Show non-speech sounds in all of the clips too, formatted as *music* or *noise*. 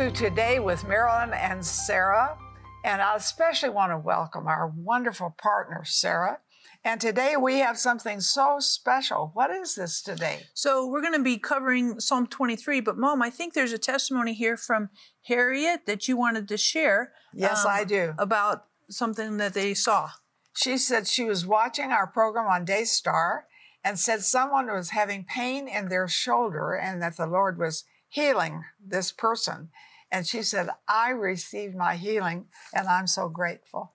To Today with Marilyn and Sarah. And I especially want to welcome our wonderful partner, Sarah. And today we have something so special. What is this today? So we're going to be covering Psalm 23. But, Mom, I think there's a testimony here from Harriet that you wanted to share. Yes, um, I do. About something that they saw. She said she was watching our program on Daystar and said someone was having pain in their shoulder and that the Lord was healing this person. And she said, I received my healing and I'm so grateful.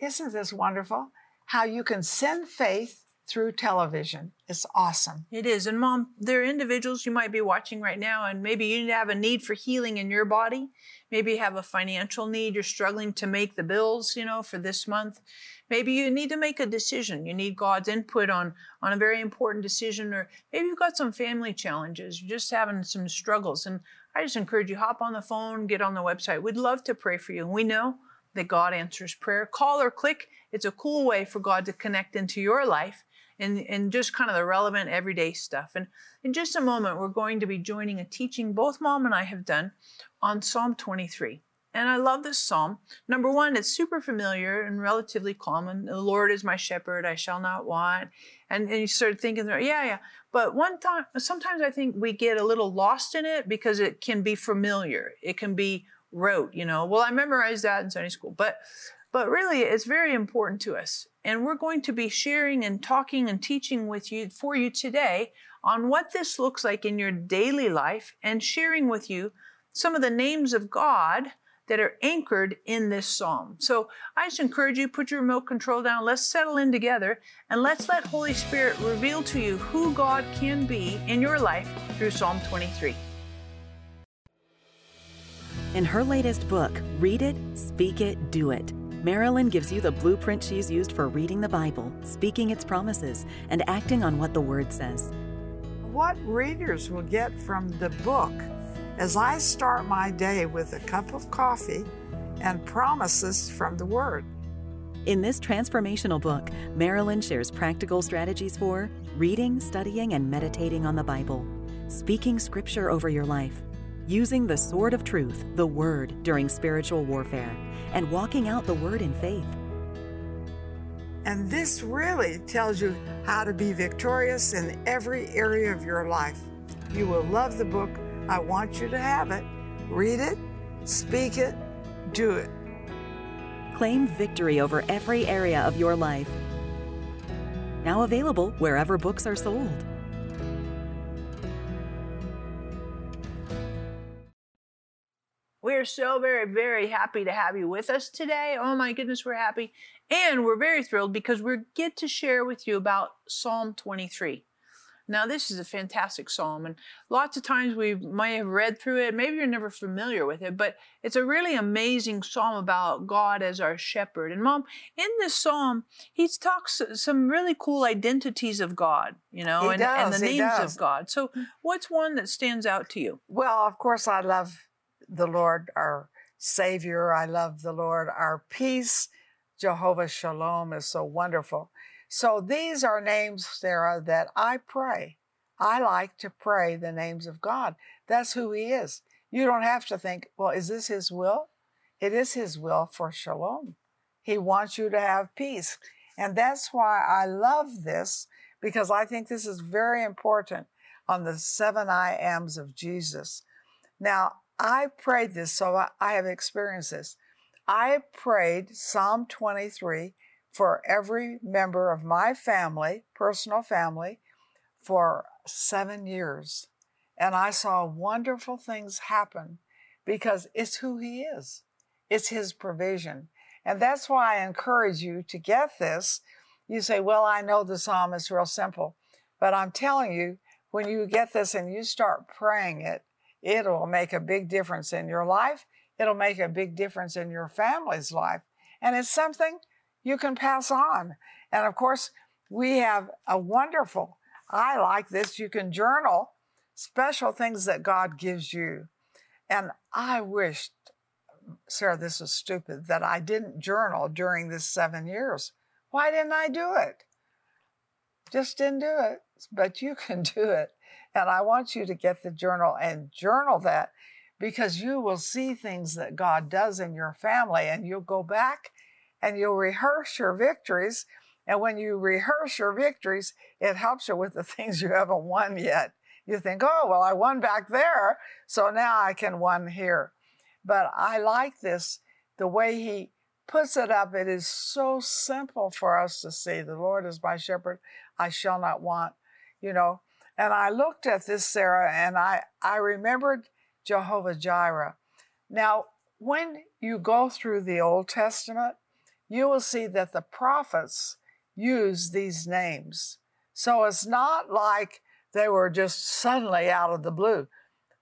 Isn't this wonderful? How you can send faith through television. It's awesome. It is. And mom, there are individuals you might be watching right now, and maybe you need to have a need for healing in your body. Maybe you have a financial need. You're struggling to make the bills, you know, for this month. Maybe you need to make a decision. You need God's input on, on a very important decision, or maybe you've got some family challenges. You're just having some struggles. And I just encourage you, hop on the phone, get on the website. We'd love to pray for you. And we know that God answers prayer. Call or click. It's a cool way for God to connect into your life and, and just kind of the relevant everyday stuff. And in just a moment, we're going to be joining a teaching both mom and I have done on Psalm 23. And I love this psalm. Number one, it's super familiar and relatively common. The Lord is my shepherd, I shall not want. And, and you start thinking, yeah, yeah. But one time, sometimes I think we get a little lost in it because it can be familiar. It can be rote, you know. Well, I memorized that in Sunday school, but but really it's very important to us. And we're going to be sharing and talking and teaching with you for you today on what this looks like in your daily life and sharing with you some of the names of God that are anchored in this psalm. So I just encourage you put your remote control down. Let's settle in together and let's let Holy Spirit reveal to you who God can be in your life through Psalm 23. In her latest book, Read It, Speak It, Do It, Marilyn gives you the blueprint she's used for reading the Bible, speaking its promises, and acting on what the Word says. What readers will get from the book as I start my day with a cup of coffee and promises from the Word. In this transformational book, Marilyn shares practical strategies for reading, studying, and meditating on the Bible, speaking scripture over your life, using the sword of truth, the Word, during spiritual warfare, and walking out the Word in faith. And this really tells you how to be victorious in every area of your life. You will love the book I want you to have it. Read it, speak it, do it. Claim victory over every area of your life. Now available wherever books are sold. We're so very, very happy to have you with us today. Oh my goodness, we're happy. And we're very thrilled because we get to share with you about Psalm 23. Now, this is a fantastic psalm, and lots of times we might have read through it. Maybe you're never familiar with it, but it's a really amazing psalm about God as our shepherd. And, Mom, in this psalm, he talks some really cool identities of God, you know, and, does, and, the names of God. So, Hmm. what's one that stands out to you? Well, of course, I love the Lord, our Savior. I love the Lord, our peace. Jehovah Shalom is so wonderful. So these are names, Sarah, that I pray. I like to pray the names of God. That's who He is. You don't have to think, well, is this His will? It is His will for shalom. He wants you to have peace. And that's why I love this, because I think this is very important on the seven I ams of Jesus. Now, I prayed this, so I, have experienced this. I prayed Psalm 23 for every member of my family, personal family, for seven years. And I saw wonderful things happen because it's who He is, it's His provision. And that's why I encourage you to get this. You say, Well, I know the psalm is real simple. But I'm telling you, when you get this and you start praying it, it'll make a big difference in your life. It'll make a big difference in your family's life. And it's something you can pass on. And of course, we have a wonderful, I like this, you can journal special things that God gives you. And I wished, Sarah, this is stupid, that I didn't journal during this seven years. Why didn't I do it? Just didn't do it. But you can *laughs* do it. And I want you to get the journal and journal that because you will see things that God does in your family and you'll go back and you'll rehearse your victories. And when you rehearse your victories, it helps you with the *laughs* things you haven't won yet. You think, oh, well, I won back there, so now I can win here. But I like this, the way he puts it up. It is so simple for us to see. The Lord is my shepherd, I shall not want, you know. And I looked at this, Sarah, and I, I remembered Jehovah Jireh. Now, when you go through the Old Testament, you will see that the prophets use these names. So it's not like they were just suddenly out of the blue.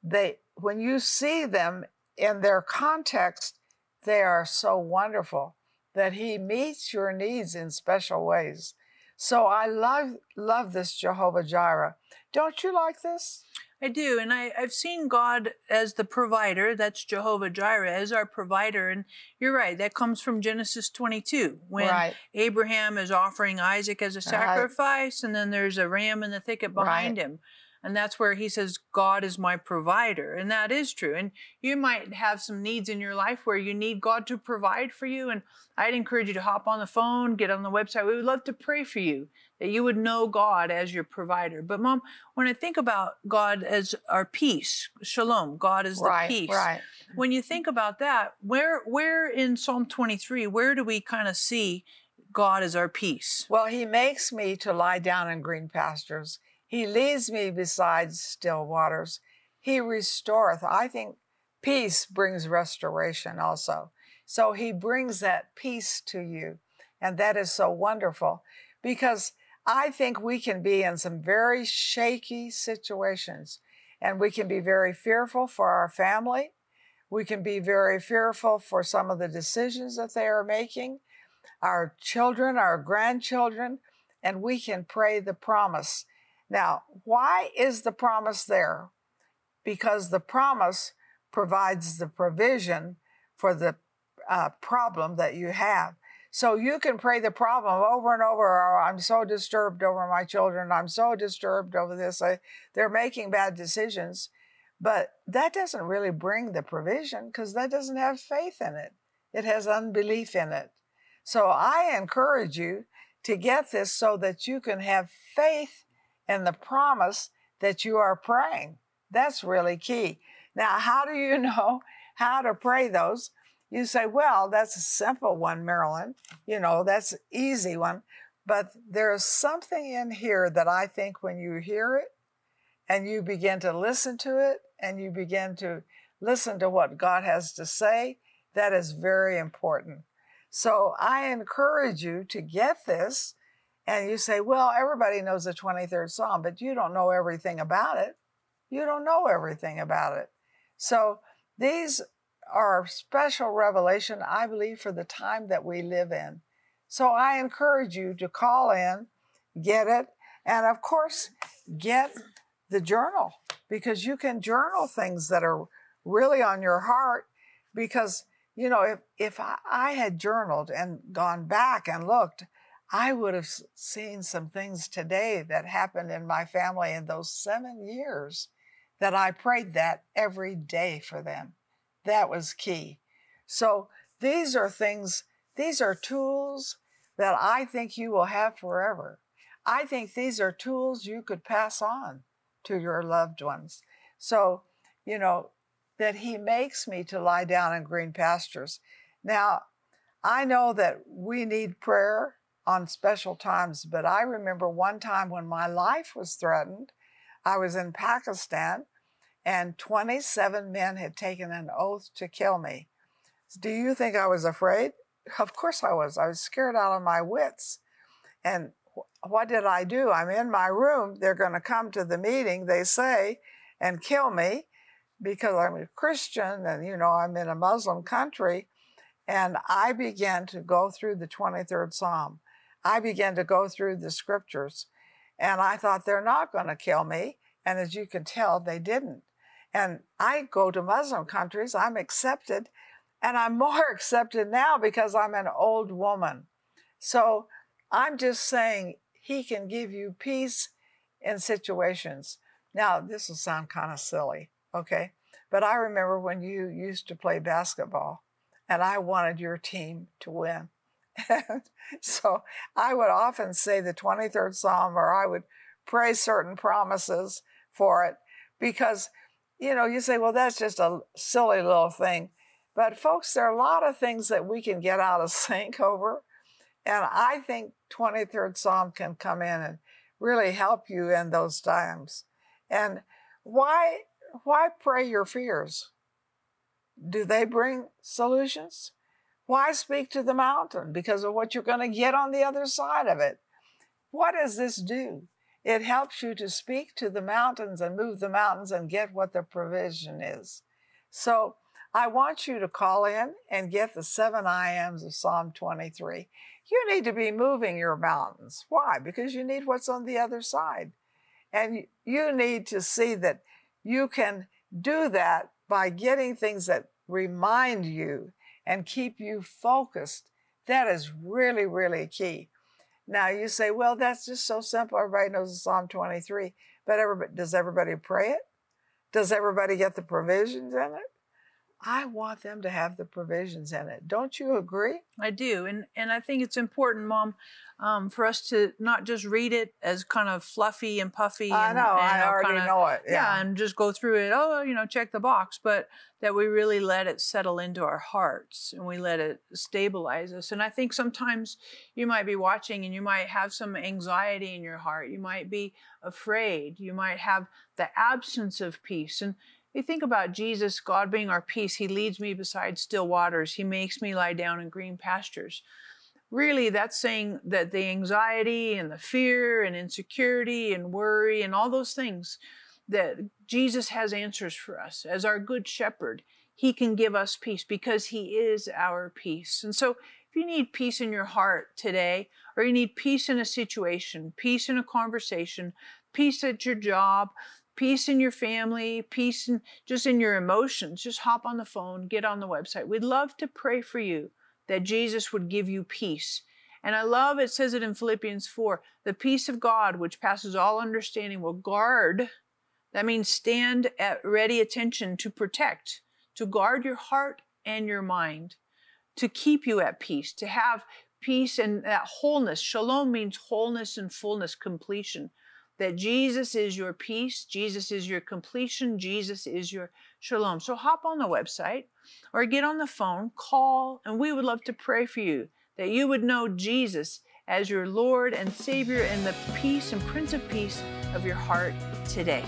They, when you see them in their context, they are so wonderful that He meets your needs in special ways. So I love love this Jehovah Jireh. Don't you like this? I do, and I, I've seen God as the provider. That's Jehovah Jireh as our provider, and you're right. That comes from Genesis 22 when Right. Abraham is offering Isaac as a sacrifice, and then there's a ram in the thicket behind Right. him. And that's where he says, God is my provider. And that is true. And you might have some needs in your life where you need God to provide for you. And I'd encourage you to hop on the phone, get on the website. We would love to pray for you that you would know God as your provider. But, Mom, when I think about God as our peace, shalom, God is the right, peace right. when you think about that, where where in Psalm 23, where do we kind of see God as our peace? Well, he makes me to lie down in green pastures. He leads me beside still waters. He restoreth. I think peace brings restoration also. So he brings that peace to you. And that is so wonderful because I think we can be in some very shaky situations and we can be very fearful for our family. We can be very fearful for some of the decisions that they are making our children, our grandchildren, and we can pray the promise. Now, why is the promise there? Because the promise provides the provision for the uh, problem that you have. So you can pray the problem over and over. Oh, I'm so disturbed over my children. I'm so disturbed over this. I, they're making bad decisions. But that doesn't really bring the provision because that doesn't have faith in it. It has unbelief in it. So I encourage you to get this so that you can have faith in the promise that you are praying. That's really key. Now, how do you *laughs* know how to pray those? You say, well, that's a simple one, Marilyn. You know, that's an easy one. But there's something in here that I think when you hear it and you begin to listen to it and you begin to listen to what God has to say, that is very important. So I encourage you to get this. And you say, well, everybody knows the 23rd Psalm, but you don't know everything about it. You don't know everything about it. So these are a special revelation, I believe, for the time that we live in. So I encourage you to call in, get it, and of course, get the journal because you can journal things that are really on your heart. Because, you know, if, if I, I had journaled and gone back and looked, I would have seen some things today that happened in my family in those seven years that I prayed that every day for them. That was key. So these are things, these are tools that I think you will have forever. I think these are tools you could pass on to your loved ones. So, you know, that He makes me to lie down in green pastures. Now, I know that we need prayer on special times, but I remember one time when my life was threatened. I was in Pakistan and 27 men had taken an oath to kill me. Do you think I was afraid? Of course I was. I was scared out of my wits. And wh- what did I do? I'm in my room. They're going to come to the meeting, they say, and kill me because I'm a Christian and, you know, I'm in a Muslim country. And I began to go through the 23rd Psalm. I began to go through the scriptures. And I thought, they're not going to kill me. And as you can tell, they didn't. And I go to Muslim countries, I'm accepted. And I'm *laughs* more accepted now because I'm an old woman. So I'm just saying, He can give you peace in situations. Now, this will sound kind of silly, okay? But I remember when you used to play basketball and I wanted your team to win. *laughs* so I would often say the 23rd Psalm or I would pray certain promises for it because, you know, you say, well, that's just a silly little thing. But folks, there are a lot of things that we can get out of *laughs* sync over. And I think 23rd Psalm can come in and really help you in those times. And why why pray your fears? Do they bring solutions? Why speak to the mountain? Because of what you're going to get on the other side of it. What does this do? It helps you to speak to the mountains and move the mountains and get what the provision is. So I want you to call in and get the seven I ams of Psalm 23. You need to be moving your mountains. Why? Because you need what's on the other side. And you need to see that you can do that by getting things that remind you and keep you focused. That is really, really key. Now you say, well, that's just so simple. Everybody knows Psalm 23, but everybody, does everybody pray it? Does everybody get the provisions in it? I want them to have the provisions in it. Don't you agree? I do, and and I think it's important, Mom, um, for us to not just read it as kind of fluffy and puffy. I and, know, and, I already kinda, know it. Yeah. Yeah. and just go through it. Oh, you know, check the box, but that we really let it settle into our hearts and we let it stabilize us. And I think sometimes you might be watching and you might have some anxiety in your heart. You might be afraid. You might have the absence of peace. And you think about Jesus, God being our peace. He leads me beside still waters. He makes me lie down in green pastures. Really, that's saying that the anxiety and the fear and insecurity and worry and all those things, that Jesus has answers for us. As our good shepherd, he can give us peace because he is our peace. And so, if you need peace in your heart today, or you need peace in a situation, peace in a conversation, peace at your job, peace in your family, peace in just in your emotions, just hop on the phone, get on the website. We'd love to pray for you that Jesus would give you peace. And I love it says it in Philippians 4, the peace of God which passes all understanding will guard. That means stand at ready attention to protect, to guard your heart and your mind, to keep you at peace, to have peace and that wholeness. Shalom means wholeness and fullness, completion that Jesus is your peace, Jesus is your completion, Jesus is your shalom. So hop on the website or get on the phone, call, and we would love to pray for you that you would know Jesus as your Lord and Savior and the peace and Prince of Peace of your heart today.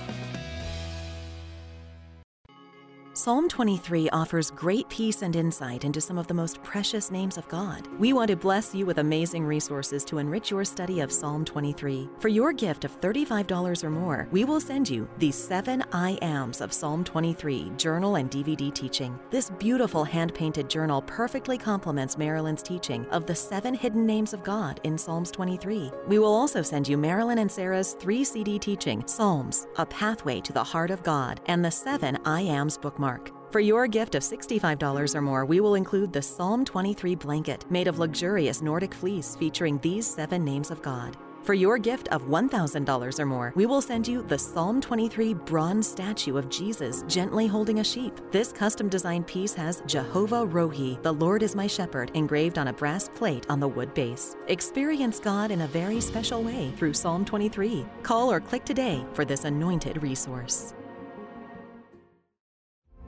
Psalm 23 offers great peace and insight into some of the most precious names of God. We want to bless you with amazing resources to enrich your study of Psalm 23. For your gift of $35 or more, we will send you the seven I Ams of Psalm 23 journal and DVD teaching. This beautiful hand painted journal perfectly complements Marilyn's teaching of the seven hidden names of God in Psalms 23. We will also send you Marilyn and Sarah's three CD teaching, Psalms, A Pathway to the Heart of God, and the seven I Ams bookmark. For your gift of $65 or more, we will include the Psalm 23 blanket made of luxurious Nordic fleece featuring these seven names of God. For your gift of $1,000 or more, we will send you the Psalm 23 bronze statue of Jesus gently holding a sheep. This custom designed piece has Jehovah Rohi, the Lord is my shepherd, engraved on a brass plate on the wood base. Experience God in a very special way through Psalm 23. Call or click today for this anointed resource.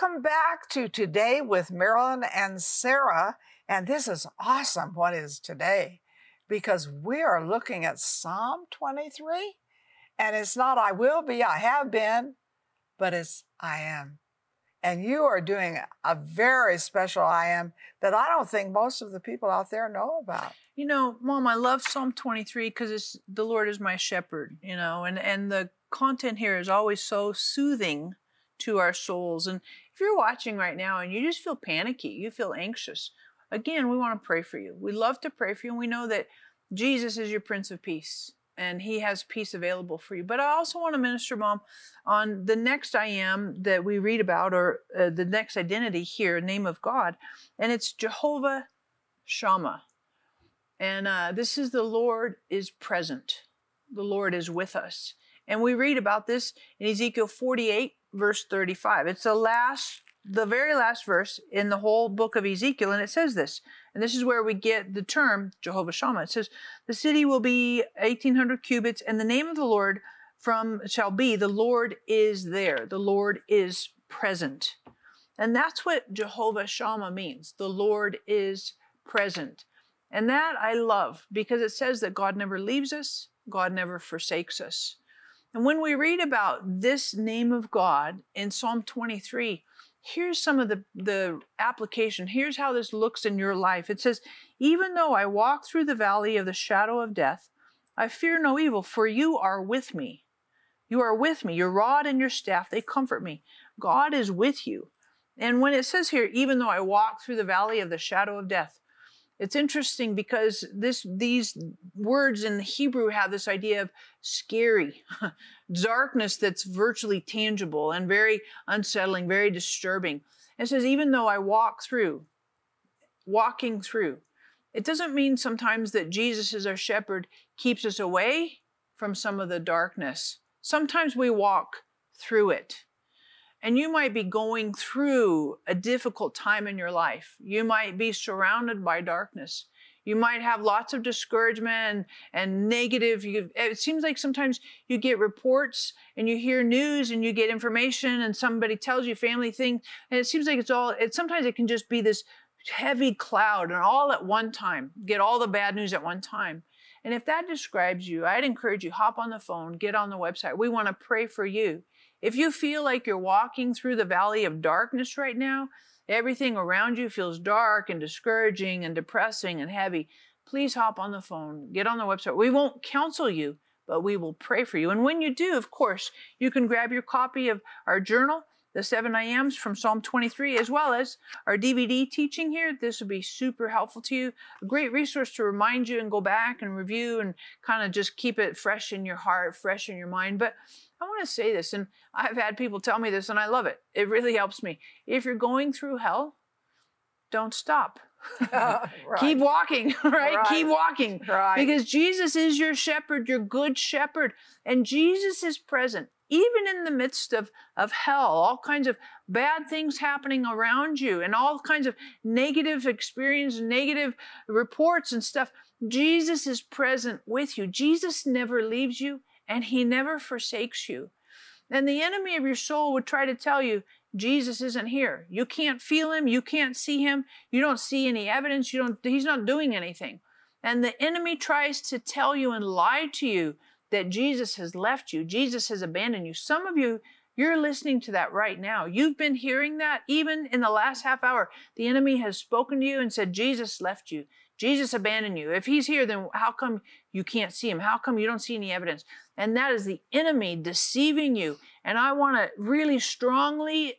Welcome back to Today with Marilyn and Sarah. And this is awesome. What is today? Because we are looking at Psalm 23. And it's not I will be, I have been, but it's I am. And you are doing a very special I am that I don't think most of the people out there know about. You know, Mom, I love Psalm 23 because it's the Lord is my shepherd, you know, and, and the content here is always so soothing to our souls. And if you're watching right now and you just feel panicky, you feel anxious, again, we want to pray for you. We love to pray for you. And we know that Jesus is your Prince of Peace and he has peace available for you. But I also want to minister, Mom, on the next I am that we read about, or uh, the next identity here, name of God, and it's Jehovah Shammah. And uh, this is the Lord is present. The Lord is with us. And we read about this in Ezekiel 48, verse 35. It's the last, the very last verse in the whole book of Ezekiel, and it says this. And this is where we get the term Jehovah Shammah. It says, The city will be 1800 cubits, and the name of the Lord from shall be the Lord is there. The Lord is present. And that's what Jehovah Shammah means. The Lord is present. And that I love because it says that God never leaves us, God never forsakes us. And when we read about this name of God in Psalm 23, here's some of the, the application. Here's how this looks in your life. It says, Even though I walk through the valley of the shadow of death, I fear no evil, for you are with me. You are with me. Your rod and your staff, they comfort me. God is with you. And when it says here, even though I walk through the valley of the shadow of death, it's interesting because this these words in Hebrew have this idea of scary, *laughs* darkness that's virtually tangible and very unsettling, very disturbing. It says, even though I walk through, walking through, it doesn't mean sometimes that Jesus as our shepherd keeps us away from some of the darkness. Sometimes we walk through it. And you might be going through a difficult time in your life. You might be surrounded by darkness. You might have lots of discouragement and, negative. You, it seems like sometimes you get reports and you hear news and you get information and somebody tells you family thing. And it seems like it's all, it, sometimes it can just be this heavy cloud and all at one time, get all the bad news at one time. And if that describes you, I'd encourage you, hop on the phone, get on the website. We want to pray for you. If you feel like you're walking through the valley of darkness right now, everything around you feels dark and discouraging and depressing and heavy, please hop on the phone, get on the website. We won't counsel you, but we will pray for you. And when you do, of course, you can grab your copy of our journal, the 7 I.Ams from Psalm 23, as well as our DVD teaching here. This would be super helpful to you. A great resource to remind you and go back and review and kind of just keep it fresh in your heart, fresh in your mind. But I want to say this, and I've had people tell me this, and I love it. It really helps me. If you're going through hell, don't stop. *laughs* right. Keep walking, *laughs* right? right? Keep walking. Right. Because Jesus is your shepherd, your good shepherd, and Jesus is present even in the midst of, of hell, all kinds of bad things happening around you, and all kinds of negative experience, negative reports and stuff. Jesus is present with you. Jesus never leaves you and he never forsakes you. And the enemy of your soul would try to tell you, Jesus isn't here. You can't feel him. You can't see him. You don't see any evidence. You don't, he's not doing anything. And the enemy tries to tell you and lie to you that Jesus has left you. Jesus has abandoned you. Some of you, you're listening to that right now. You've been hearing that even in the last half hour. The enemy has spoken to you and said, Jesus left you. Jesus abandoned you. If he's here, then how come you can't see him? How come you don't see any evidence? And that is the enemy deceiving you. And I want to really strongly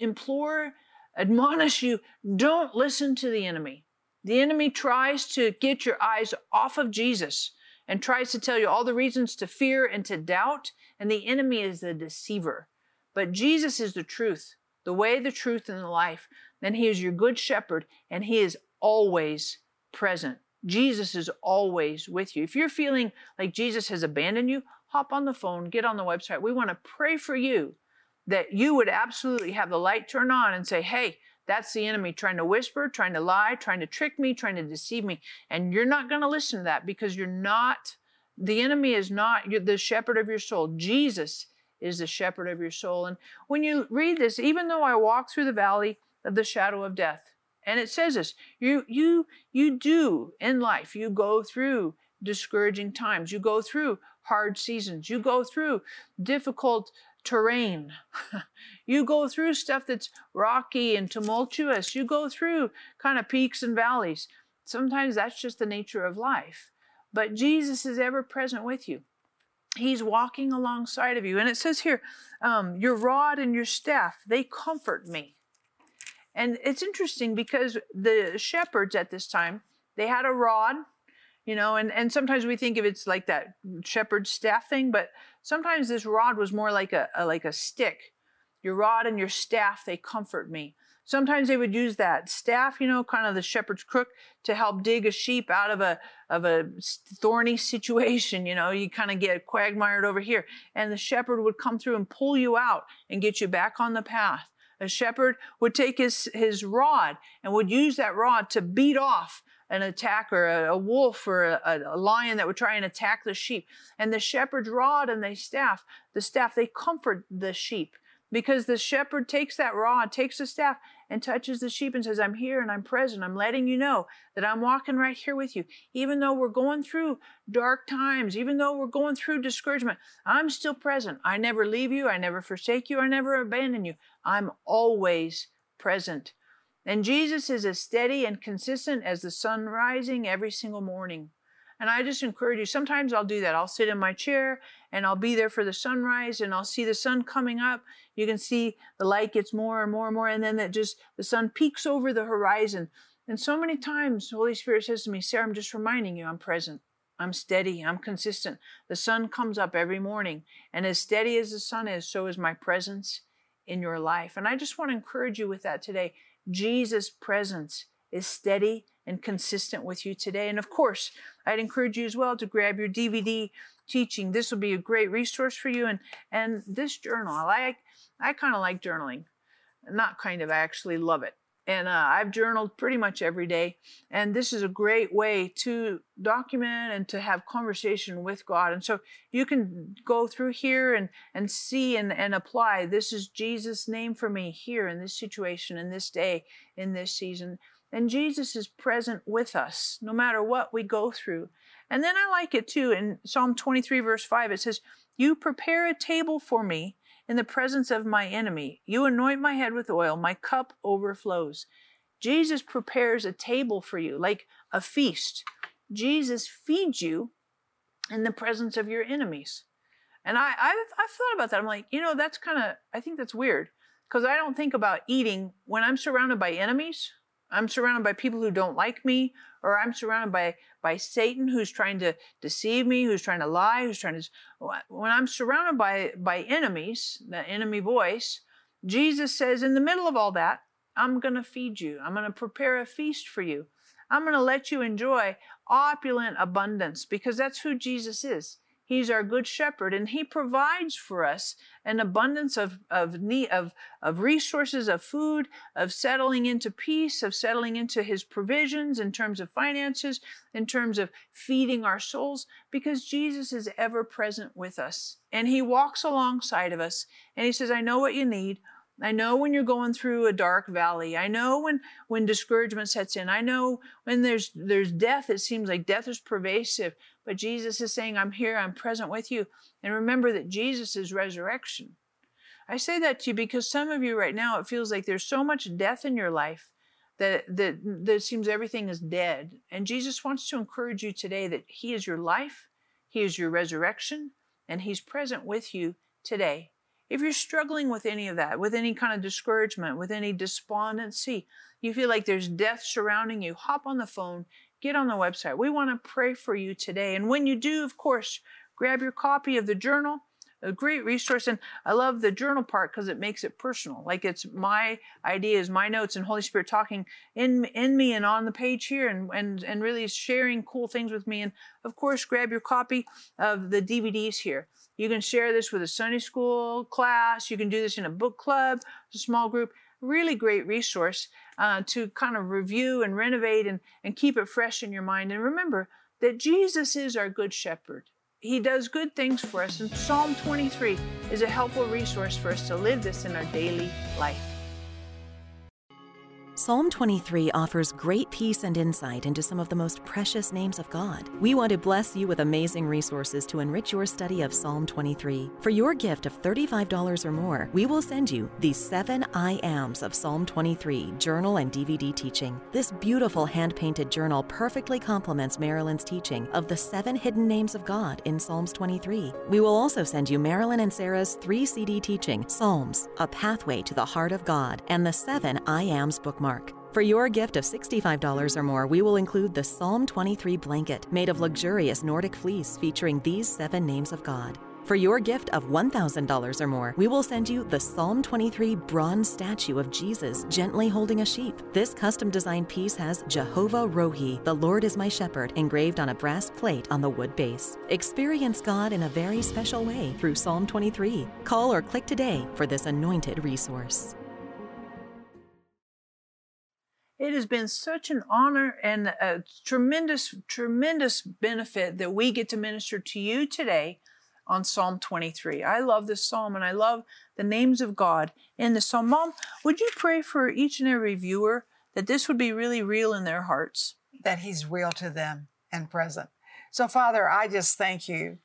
implore, admonish you don't listen to the enemy. The enemy tries to get your eyes off of Jesus and tries to tell you all the reasons to fear and to doubt. And the enemy is the deceiver. But Jesus is the truth, the way, the truth, and the life. Then he is your good shepherd, and he is always present. Jesus is always with you. If you're feeling like Jesus has abandoned you, hop on the phone, get on the website. We want to pray for you that you would absolutely have the light turn on and say, hey, that's the enemy trying to whisper, trying to lie, trying to trick me, trying to deceive me. And you're not going to listen to that because you're not, the enemy is not the shepherd of your soul. Jesus is the shepherd of your soul. And when you read this, even though I walk through the valley of the shadow of death, and it says this, you you you do in life, you go through discouraging times, you go through hard seasons, you go through difficult terrain. *laughs* you go through stuff that's rocky and tumultuous. You go through kind of peaks and valleys. Sometimes that's just the nature of life. But Jesus is ever present with you. He's walking alongside of you. And it says here, um, your rod and your staff, they comfort me. And it's interesting because the shepherds at this time, they had a rod, you know, and, and sometimes we think of it's like that shepherd staff thing, but sometimes this rod was more like a, a like a stick. Your rod and your staff, they comfort me. Sometimes they would use that staff, you know, kind of the shepherd's crook to help dig a sheep out of a of a thorny *laughs* situation. You know, you kind of get quagmired over here, and the shepherd would come through and pull you out and get you back on the path. A shepherd would take his his rod and would use that rod to beat off an attacker, a, a wolf or a, a, lion that would try and attack the sheep. And the shepherd's rod and the staff, the staff, they comfort the sheep because the shepherd takes that rod, takes the staff, and touches the sheep and says, I'm here and I'm present. I'm letting you know that I'm walking right here with you. Even though we're going through dark times, even though we're going through discouragement, I'm still present. I never leave you. I never forsake you. I never abandon you. I'm always present. And Jesus is as steady and consistent as the sun rising every single morning. And I just encourage you, sometimes I'll do that. I'll sit in my chair and I'll be there for the sunrise and I'll see the sun coming up. You can see the light gets more and more and more, and then that just the sun peaks over the horizon. And so many times, Holy Spirit says to me, Sarah, I'm just reminding you I'm present. I'm steady. I'm consistent. The sun comes up every morning. And as steady as the sun is, so is my presence in your life. And I just want to encourage you with that today. Jesus' presence is steady and consistent with you today. And of course, I'd encourage you as well to grab your DVD teaching. This will be a great resource for you. And, and this journal, I like, I kind of like journaling. Not kind of, I actually love it. And uh, I've journaled pretty much every day. And this is a great way to document and to have conversation with God. And so you can go through here and, and see and, and apply this is Jesus' name for me here in this situation, in this day, in this season. And Jesus is present with us no matter what we go through. And then I like it too. In Psalm 23, verse 5, it says, You prepare a table for me in the presence of my enemy. You anoint my head with oil, my cup overflows. Jesus prepares a table for you, like a feast. Jesus feeds you in the presence of your enemies. And I, I've, I've thought about that. I'm like, you know, that's kind of, I think that's weird because I don't think about eating when I'm surrounded by enemies. I'm surrounded by people who don't like me, or I'm surrounded by by Satan who's trying to deceive me, who's trying to lie, who's trying to when I'm surrounded by by enemies, the enemy voice, Jesus says in the middle of all that, I'm going to feed you. I'm going to prepare a feast for you. I'm going to let you enjoy opulent abundance because that's who Jesus is. He's our good shepherd and he provides for us an abundance of, of, of, of resources, of food, of settling into peace, of settling into his provisions in terms of finances, in terms of feeding our souls, because Jesus is ever present with us. And he walks alongside of us and he says, I know what you need. I know when you're going through a dark valley. I know when when discouragement sets in. I know when there's there's death. It seems like death is pervasive. But Jesus is saying, I'm here, I'm present with you. And remember that Jesus is resurrection. I say that to you because some of you right now, it feels like there's so much death in your life that, that, that it seems everything is dead. And Jesus wants to encourage you today that He is your life, He is your resurrection, and He's present with you today. If you're struggling with any of that, with any kind of discouragement, with any despondency, you feel like there's death surrounding you, hop on the phone get on the website. We want to pray for you today. And when you do, of course, grab your copy of the journal, a great resource. And I love the journal part because it makes it personal. Like it's my ideas, my notes, and Holy Spirit talking in in me and on the page here, and and and really sharing cool things with me. And of course, grab your copy of the DVDs here. You can share this with a Sunday school class. You can do this in a book club, a small group really great resource uh, to kind of review and renovate and, and keep it fresh in your mind. And remember that Jesus is our good shepherd. He does good things for us, and Psalm 23 is a helpful resource for us to live this in our daily life. Psalm 23 offers great peace and insight into some of the most precious names of God. We want to bless you with amazing resources to enrich your study of Psalm 23. For your gift of $35 or more, we will send you the 7 I Ams of Psalm 23 journal and DVD teaching. This beautiful hand painted journal perfectly complements Marilyn's teaching of the seven hidden names of God in Psalms 23. We will also send you Marilyn and Sarah's three CD teaching Psalms, A Pathway to the Heart of God, and the 7 I Ams bookmark. For your gift of $65 or more, we will include the Psalm 23 blanket made of luxurious Nordic fleece featuring these seven names of God. For your gift of $1,000 or more, we will send you the Psalm 23 bronze statue of Jesus gently holding a sheep. This custom designed piece has Jehovah Rohi, the Lord is my shepherd, engraved on a brass plate on the wood base. Experience God in a very special way through Psalm 23. Call or click today for this anointed resource. It has been such an honor and a tremendous, tremendous benefit that we get to minister to you today on Psalm 23. I love this psalm and I love the names of God in the psalm. Mom, would you pray for each and every viewer that this would be really real in their hearts? That He's real to them and present. So, Father, I just thank you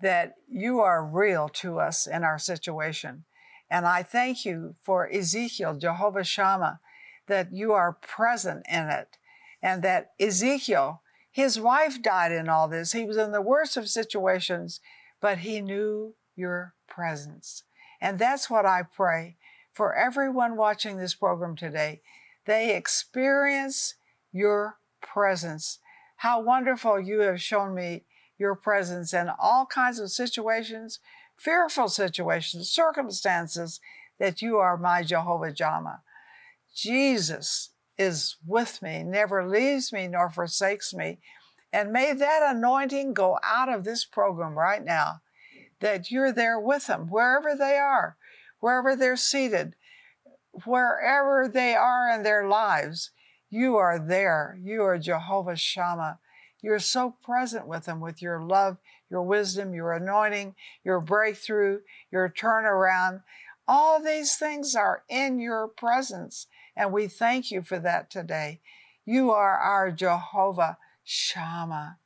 that you are real to us in our situation. And I thank you for Ezekiel, Jehovah Shammah that you are present in it. And that Ezekiel, his wife died in all this. He was in the worst of situations, but he knew your presence. And that's what I pray for everyone watching this program today. They experience your presence. How wonderful you have shown me your presence in all kinds of situations, fearful situations, circumstances, that you are my Jehovah Shammah. Jesus is with me, never leaves me nor forsakes me. And may that anointing go out of this program right now, that you're there with them, wherever they are, wherever they're seated, wherever they are in their lives. You are there. You are Jehovah Shammah. You're so present with them with your love, your wisdom, your anointing, your breakthrough, your turnaround. All these things are in your presence. And we thank you for that today. You are our Jehovah Shammah.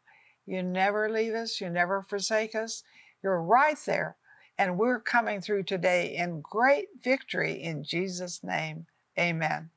You never leave us, you never forsake us. You're right there. And we're coming through today in great victory in Jesus' name. Amen.